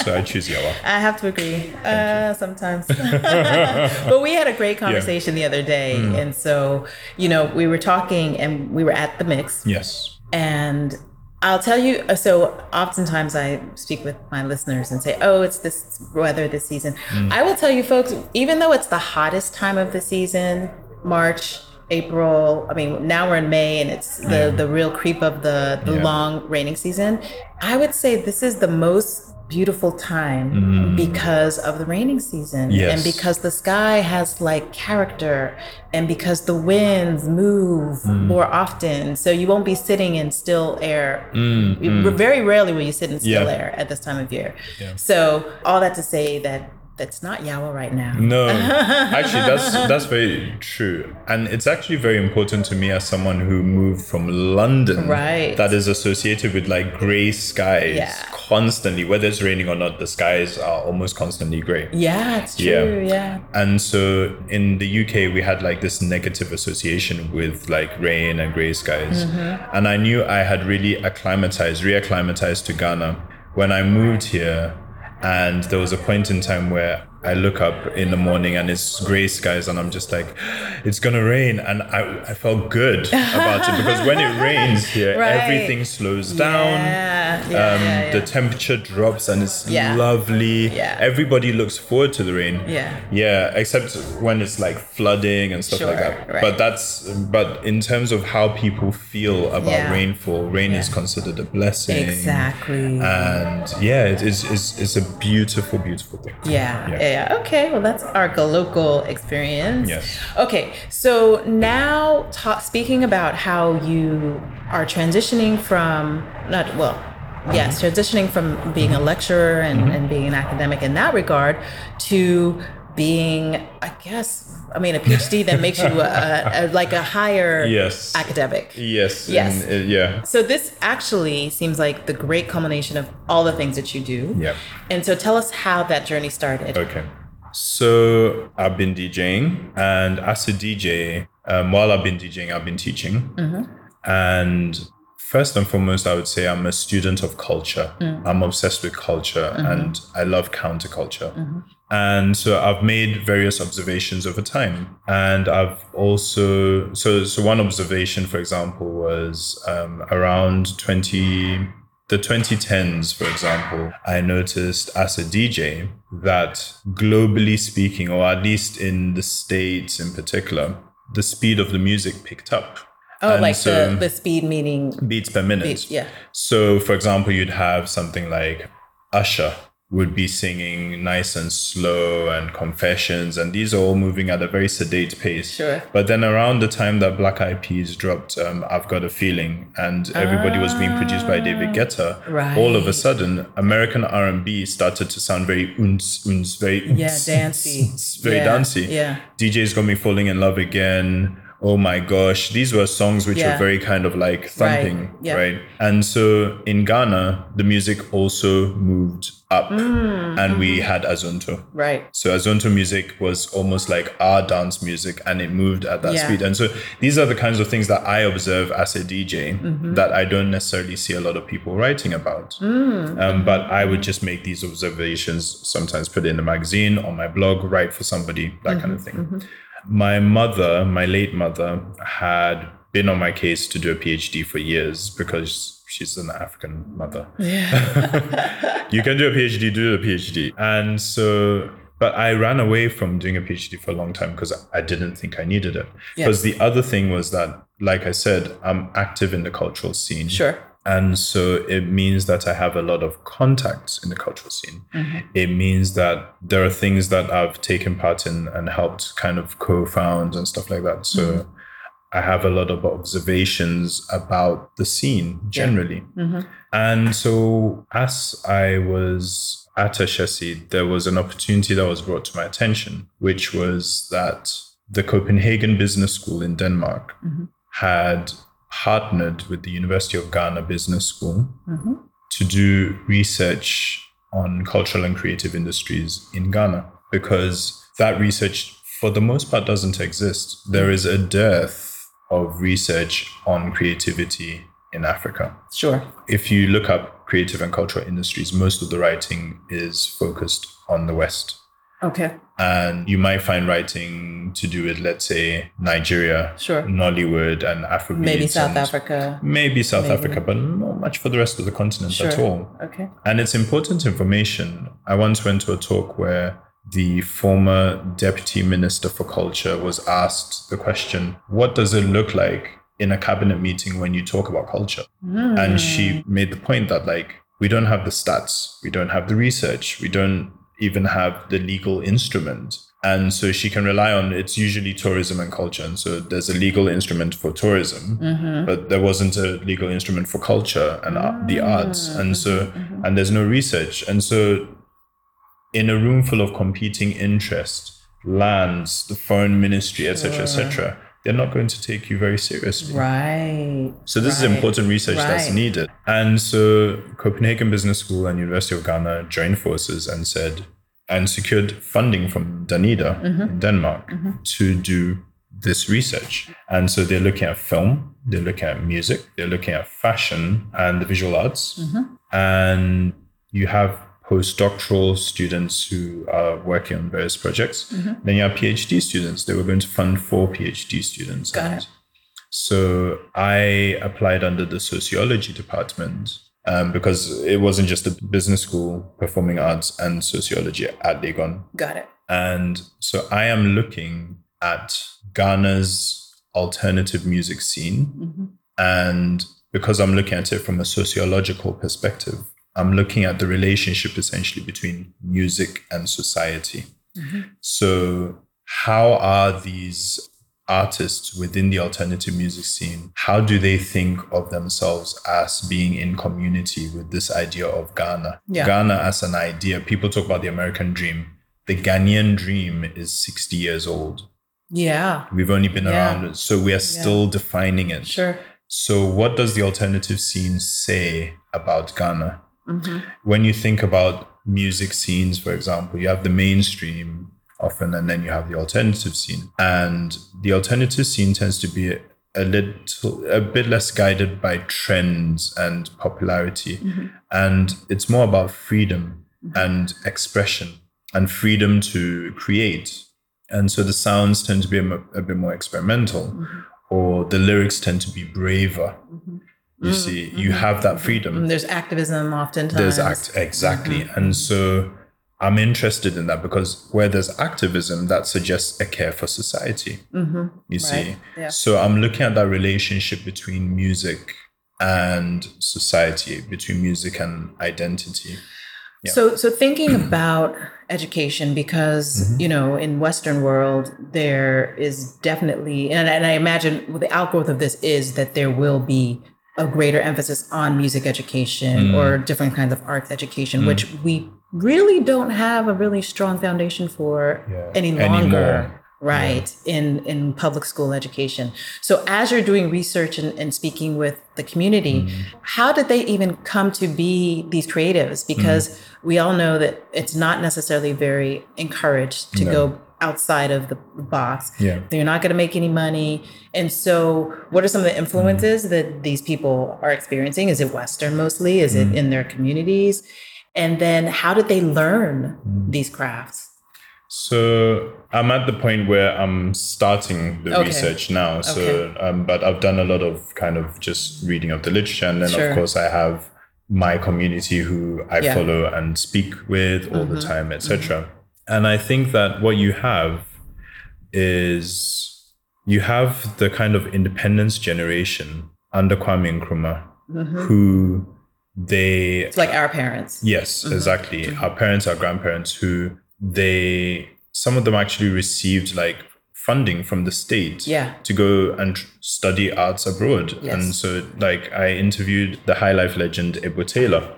so I choose yawa. I have to agree. Uh, sometimes. [LAUGHS] [LAUGHS] but we had a great conversation the other day. Mm. And so, you know, we were talking and we were at the mix. Yes. And I'll tell you, uh, so oftentimes I speak with my listeners and say, oh, it's this weather this season. Mm. I will tell you, folks, even though it's the hottest time of the season, March, April, I mean, now we're in May and it's the, the real creep of the, the Yeah. long raining season. I would say this is the most beautiful time because of the raining season Mm. Yes. and because the sky has like character and because the winds move Mm. more often so you won't be sitting in still air You- very rarely will you sit in still Mm, Yeah. air at this time of year Yeah. so all that to say that that's not yawa right now No, [LAUGHS] actually, that's that's very true, and it's actually very important to me as someone who moved from London, Right. That is associated with like grey skies Yeah. constantly, whether it's raining or not. The skies are almost constantly grey. yeah it's Yeah. true yeah And so in the UK, we had like this negative association with like rain and grey skies. Mm-hmm. And I knew I had really acclimatized, reacclimatized to Ghana when I moved here. And there was a point in time where I look up in the morning and it's grey skies, and I'm just like, it's gonna rain. And I, I felt good about it because when it [LAUGHS] rains here, Right. everything slows down. yeah, yeah, Um, yeah. The temperature drops and it's lovely. Yeah. Everybody looks forward to the rain. Yeah. Yeah, except when it's like flooding and stuff like that. right. But that's but in terms of how people feel about Yeah. rainfall, rain is considered a blessing. exactly And yeah, it is it's, it's a beautiful, beautiful thing. Yeah, Yeah. Okay, well, that's our local experience. Yes. Okay, so now ta- speaking about how you are transitioning from not well, yes, Mm-hmm. transitioning from being a lecturer and, and being an academic in that regard to being, I guess, I mean, a PhD that makes you a, a, like a higher Yes. academic. Yes. Yes. and, uh, yeah. So this actually seems like the great culmination of all the things that you do. Yeah. And so tell us how that journey started. Okay. So I've been DJing, and as a DJ, um, while I've been DJing, I've been teaching. And first and foremost, I would say I'm a student of culture. I'm obsessed with culture, and I love counterculture. And so I've made various observations over time, and I've also so so one observation, for example, was um, around twenty the 2010s, for example, I noticed as a DJ that globally speaking, or at least in the States in particular, the speed of the music picked up. Oh, And like so- the, the speed meaning beats per minute. beats, yeah. So, for example, you'd have something like Usher would be singing nice and slow and confessions, and these are all moving at a very sedate pace. Sure. But then around the time that Black Eyed Peas dropped um, "I've Got a Feeling" and everybody was being produced by David Guetta, Right. all of a sudden American R and B started to sound very uns uns, very Yeah, uns, dancey. uns, [LAUGHS] very Yeah, dancey. yeah. DJ's got me falling in love again. Oh my gosh, these were songs which Yeah. were very kind of like thumping, yeah. right? And so in Ghana, the music also moved up, Mm, and we mm-hmm. had Azonto. right. So Azonto music was almost like our dance music and it moved at that Yeah. speed. And so these are the kinds of things that I observe as a DJ Mm-hmm. that I don't necessarily see a lot of people writing about. Mm, Um, but I would just make these observations, sometimes put it in a magazine, on my blog, write for somebody, that kind of Mm-hmm. My mother, my late mother, had been on my case to do a PhD for years because she's an African mother Yeah. [LAUGHS] you can do a PhD, do a PhD. And so, but I ran away from doing a PhD for a long time because I didn't think I needed it. Yeah. Because the other thing was that, like I said, I'm active in the cultural scene. sure. And so it means that I have a lot of contacts in the cultural scene. It means that there are things that I've taken part in and helped kind of co found and stuff like that. So I have a lot of observations about the scene generally. Mhm. And so as I was at Ashesi, there was an opportunity that was brought to my attention, which was that the Copenhagen Business School in Denmark Mhm. had partnered with the University of Ghana Business School Mhm. to do research on cultural and creative industries in Ghana because that research, for the most part, doesn't exist. There is a dearth of research on creativity in Africa. Sure. If you look up creative and cultural industries, most of the writing is focused on the West. Okay. And you might find writing to do with, let's say, Nigeria, Sure. Nollywood, and Afrobeats. Maybe South Africa. Maybe South Maybe. Africa, but not much for the rest of the continent at all. Okay. And it's important information. I once went to a talk where the former deputy minister for culture was asked the question, What does it look like in a cabinet meeting when you talk about culture? Mm. And she made the point that, like, we don't have the stats, we don't have the research, we don't even have the legal instrument. And so she can rely on it's usually tourism and culture. And so there's a legal instrument for tourism, Mhm. but there wasn't a legal instrument for culture and art, the arts. And so, and there's no research. And so, in a room full of competing interests, lands, the foreign ministry, etc., etc., they're not going to take you very seriously. Right. So this Right. is important research that's needed. And so Copenhagen Business School and University of Ghana joined forces and said and secured funding from Danida mm-hmm. in Denmark mm-hmm. to do this research. And so they're looking at film, they're looking at music, they're looking at fashion and the visual arts. Mm-hmm. And you have postdoctoral students who are working on various projects. Then you have PhD students. They were going to fund four PhD students. Got And it. So I applied under the sociology department um, because it wasn't just a business school, performing arts, and sociology at Legon. Got it. And so I am looking at Ghana's alternative music scene. Mhm. And because I'm looking at it from a sociological perspective, I'm looking at the relationship essentially between music and society. So, how are these artists within the alternative music scene? How do they think of themselves as being in community with this idea of Ghana? Yeah. Ghana as an idea. People talk about the American dream. The Ghanaian dream is 60 years old. Yeah. We've only been Yeah. around, so we are still defining it. Sure. So, what does the alternative scene say about Ghana? hmm When you think about music scenes, for example, you have the mainstream often, and then you have the alternative scene. And the alternative scene tends to be a little, a bit less guided by trends and popularity. Mm-hmm. And it's more about freedom mm-hmm. and expression and freedom to create. And so the sounds tend to be a, a bit more experimental, mm-hmm. or the lyrics tend to be braver. You see, you have that freedom And there's activism oftentimes. there's act exactly and so i'm interested in that because where there's activism that suggests a care for society hmm you see Right, yeah. so i'm looking at that relationship between music and society between music and identity Yeah. So, so thinking [CLEARS THROAT] about education, because Mm-hmm. you know, in Western world, there is definitely, and, and I imagine the outgrowth of this is that there will be a greater emphasis on music education Mm. or different kinds of arts education, which we really don't have a really strong foundation for Yeah. any longer. Anymore. right in in public school education so as you're doing research and, and speaking with the community Mm-hmm. how did they even come to be these creatives because Mm-hmm. we all know that it's not necessarily very encouraged to No. go outside of the box Yeah. they're not going to make any money and so what are some of the influences Mm-hmm. that these people are experiencing is it western mostly is Mm-hmm. it in their communities and then how did they learn Mm-hmm. these crafts So I'm at the point where I'm starting the Okay. research now. So, Okay. um, but I've done a lot of kind of just reading of the literature, and then Sure. of course I have my community who I Yeah. follow and speak with all the time, etc. And I think that what you have is you have the kind of independence generation under Kwame Nkrumah, mm-hmm. who they it's like our parents Yes, mm-hmm. exactly. Mm-hmm. Our parents, our grandparents, who they some of them actually received like funding from the state Yeah. to go and tr- study arts abroad. Yes. And so, like, I interviewed the High Life legend Ebo Taylor.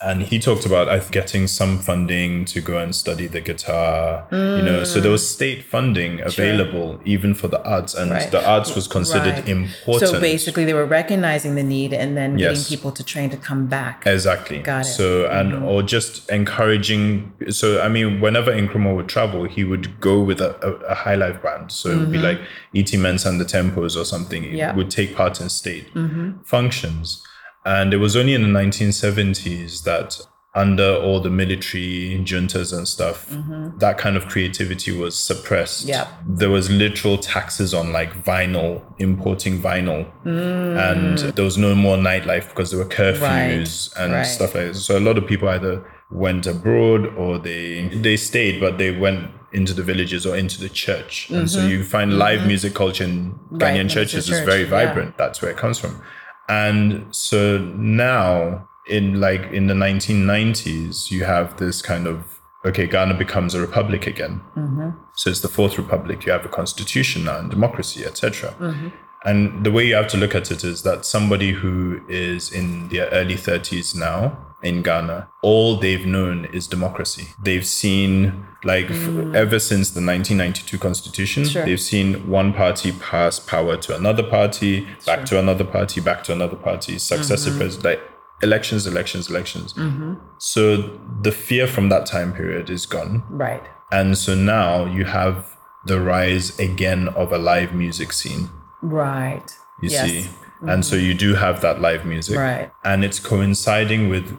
And he talked about I getting some funding to go and study the guitar. You know, so there was state funding available even for the arts, and Mm. Right. the arts was considered Right. important. So basically, they were recognizing the need and then getting people to train to come back. Exactly. Got it. Mm-hmm. So and or just encouraging. So I mean, whenever Nkrumah would travel, he would go with a, a, a high life band. So it would be like E.T. Mensah and the Tempos or something. Mm-hmm. Yeah. Mm-hmm. would take part in state functions, and it was only in the 1970s that. Under all the military juntas and stuff, that kind of creativity was suppressed. Mm-hmm. Yeah. There was literal taxes on like vinyl, importing vinyl. And there was no more nightlife because there were curfews and right. stuff like this. So a lot of people either went abroad or they they stayed, but they went into the villages or into the church. And so you find live music culture in Mm-hmm. Right, Ghanaian into churches is church, very yeah. vibrant. That's where it comes from. And so now in like in the 1990s, you have this kind of okay, Ghana becomes a republic again. Mm-hmm. So it's the fourth republic. You have a constitution now and democracy, etc. Mm-hmm. And the way you have to look at it is that somebody who is in their early 30s now in Ghana, all they've known is democracy. They've seen, like, f- mm. ever since the 1992 constitution, Sure. they've seen one party pass power to another party, back to another party, back to another party, successive mm-hmm. president, like elections, elections, elections. Mm-hmm. So the fear from that time period is gone. Right. And so now you have the rise again of a live music scene, Right. you Yes. see. And so mm-hmm. you do have that live music. Right. And it's coinciding with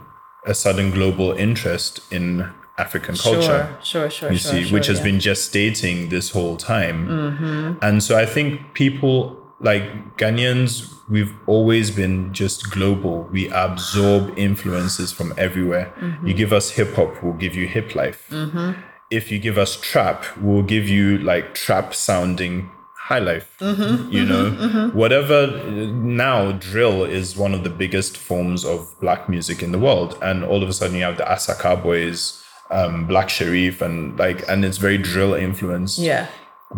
a sudden global interest in African culture. Sure, sure, sure. You sure, see, sure, which has yeah. Mm-hmm. been gestating this whole time. And so I think people like Ghanaians, we've always been just global. We absorb influences from everywhere. Mm-hmm. You give us hip hop, we'll give you hip life. If you give us trap, we'll give you like trap sounding high life. Mm-hmm. You know, whatever. Now, drill is one of the biggest forms of black music in the world, and all of a sudden you have the Asakaa Boys, um, Black Sherif, and like, and it's very drill influenced Yeah.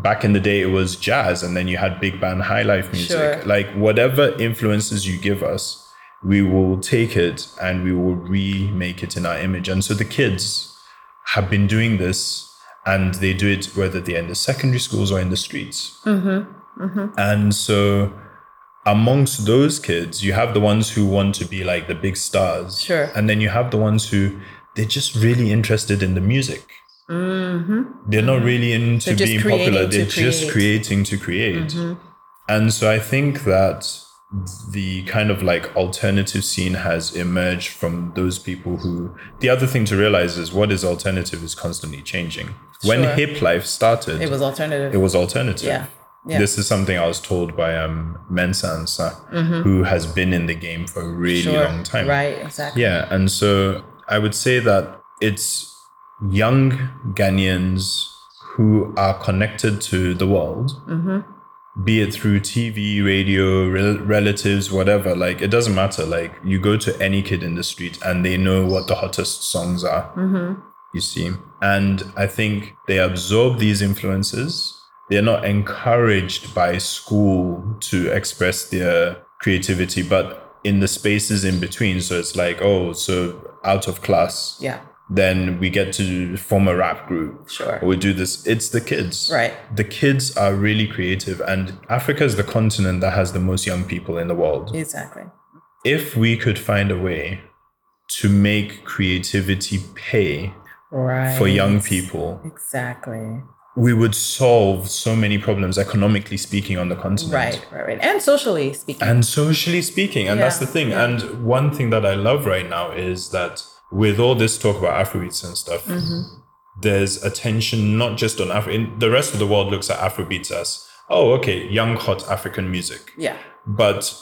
back in the day it was jazz and then you had big band high life music Sure. like whatever influences you give us we will take it and we will remake it in our image and so the kids have been doing this and they do it whether they're in the secondary schools or in the streets. Mm-hmm, mm-hmm. And so amongst those kids you have the ones who want to be like the big stars. Sure. and then you have the ones who they're just really interested in the music. Mm-hmm. They're not really into being popular. They're just creating to create. And so I think that the kind of like alternative scene has emerged from those people who the other thing to realize is what is alternative is constantly changing. When hip life started, It was alternative. it was alternative. Yeah. Yeah. This is something I was told by um, Mensa Ansa, who has been in the game for a really Mm-hmm. Sure. long time. Right. Exactly. Yeah, and so I would say that it's young Ghanaians who are connected to the world, be it through TV, radio, rel- relatives, whatever. Like, it doesn't matter. Like, you go to any kid in the street and they know what the hottest songs are, mm-hmm. you see. And I think they absorb these influences. They're not encouraged by school to express their creativity, but in the spaces in between. So it's like, oh, so out of class, Yeah. Then we get to form a rap group. Sure. We do this. It's the kids. Right. The kids are really creative, and Africa is the continent that has the most young people in the world. Exactly. If we could find a way to make creativity pay Right. for young people, Exactly. we would solve so many problems economically speaking on the continent. Right, right, right. And socially speaking. And socially speaking, and that's the thing. yeah. And one thing that I love right now is that with all this talk about Afrobeats and stuff, Mm-hmm. there's attention not just on Afro. The rest of the world looks at Afrobeats as, oh, okay, young hot African music. yeah. But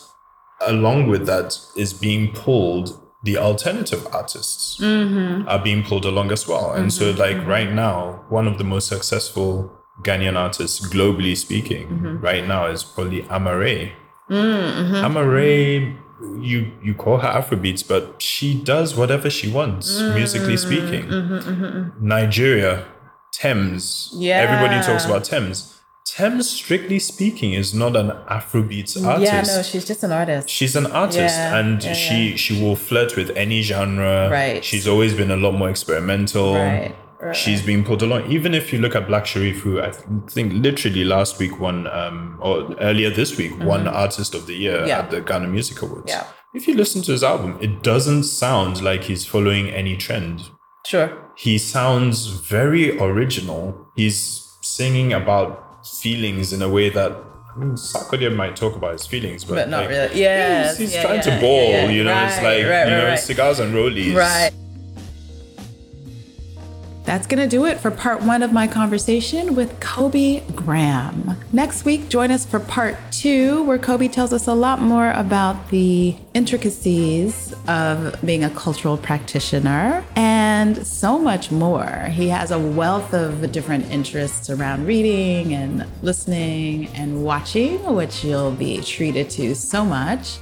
along with that is being pulled. The alternative artists Mm-hmm. are being pulled along as well. And so, like right now, one of the most successful Ghanaian artists, globally speaking, Mm-hmm. right now is probably Amaarae. Amaarae, you you call her Afrobeats, but she does whatever she wants, mm, musically Mm-hmm. speaking. Mm-hmm, mm-hmm. Nigeria, Tems. Yeah. Everybody talks about Tems. Tems, strictly speaking, is not an Afrobeats artist. Yeah, no, she's just an artist. She's an artist Yeah, and yeah, she she will flirt with any genre. Right. She's always been a lot more experimental. Right, right. She's pulled along. Even if you look at Black Sherif, who I think literally last week won um or earlier this week won Artist of the Year Mm-hmm. Yeah. at the Ghana Music Awards. Yeah. If you listen to his album, it doesn't sound like he's following any trend. Sure. He sounds very original. He's singing about feelings in a way that I mean, Sarkodie might talk about his feelings, but, But not like, really. Yes, he's, he's yeah, trying yeah, to ball. yeah, yeah. You know, it's like right, you right, know right. cigars and rollies. Right. That's going to do it for part one of my conversation with Kobby Graham. Next week, join us for part two, where Kobby tells us a lot more about the intricacies of being a cultural practitioner and so much more. He has a wealth of different interests around reading and listening and watching, which you'll be treated to so much.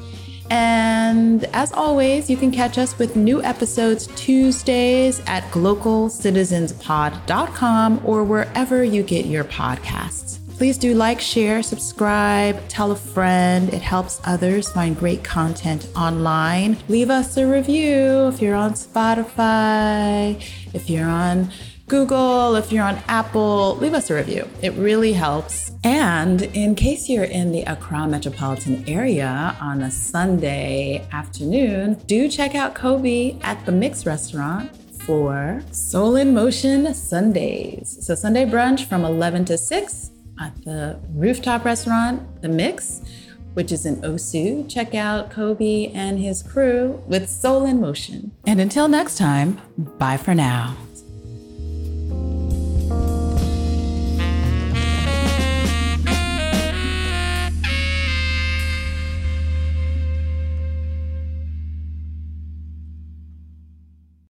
And as always, you can catch us with new episodes Tuesdays at glocalcitizenspod.com or wherever you get your podcasts. Please do like, share, subscribe, tell a friend. It helps others find great content online. Leave us a review if you're on Spotify, if you're on Google, if you're on Apple, leave us a review. It really helps. And in case you're in the Accra metropolitan area on a Sunday afternoon, do check out Kobby at the Mix restaurant for Soul in Motion Sundays. So Sunday brunch from 11 to 6 at the rooftop restaurant, The Mix, which is in Osu. Check out Kobby and his crew with Soul in Motion. And until next time, bye for now.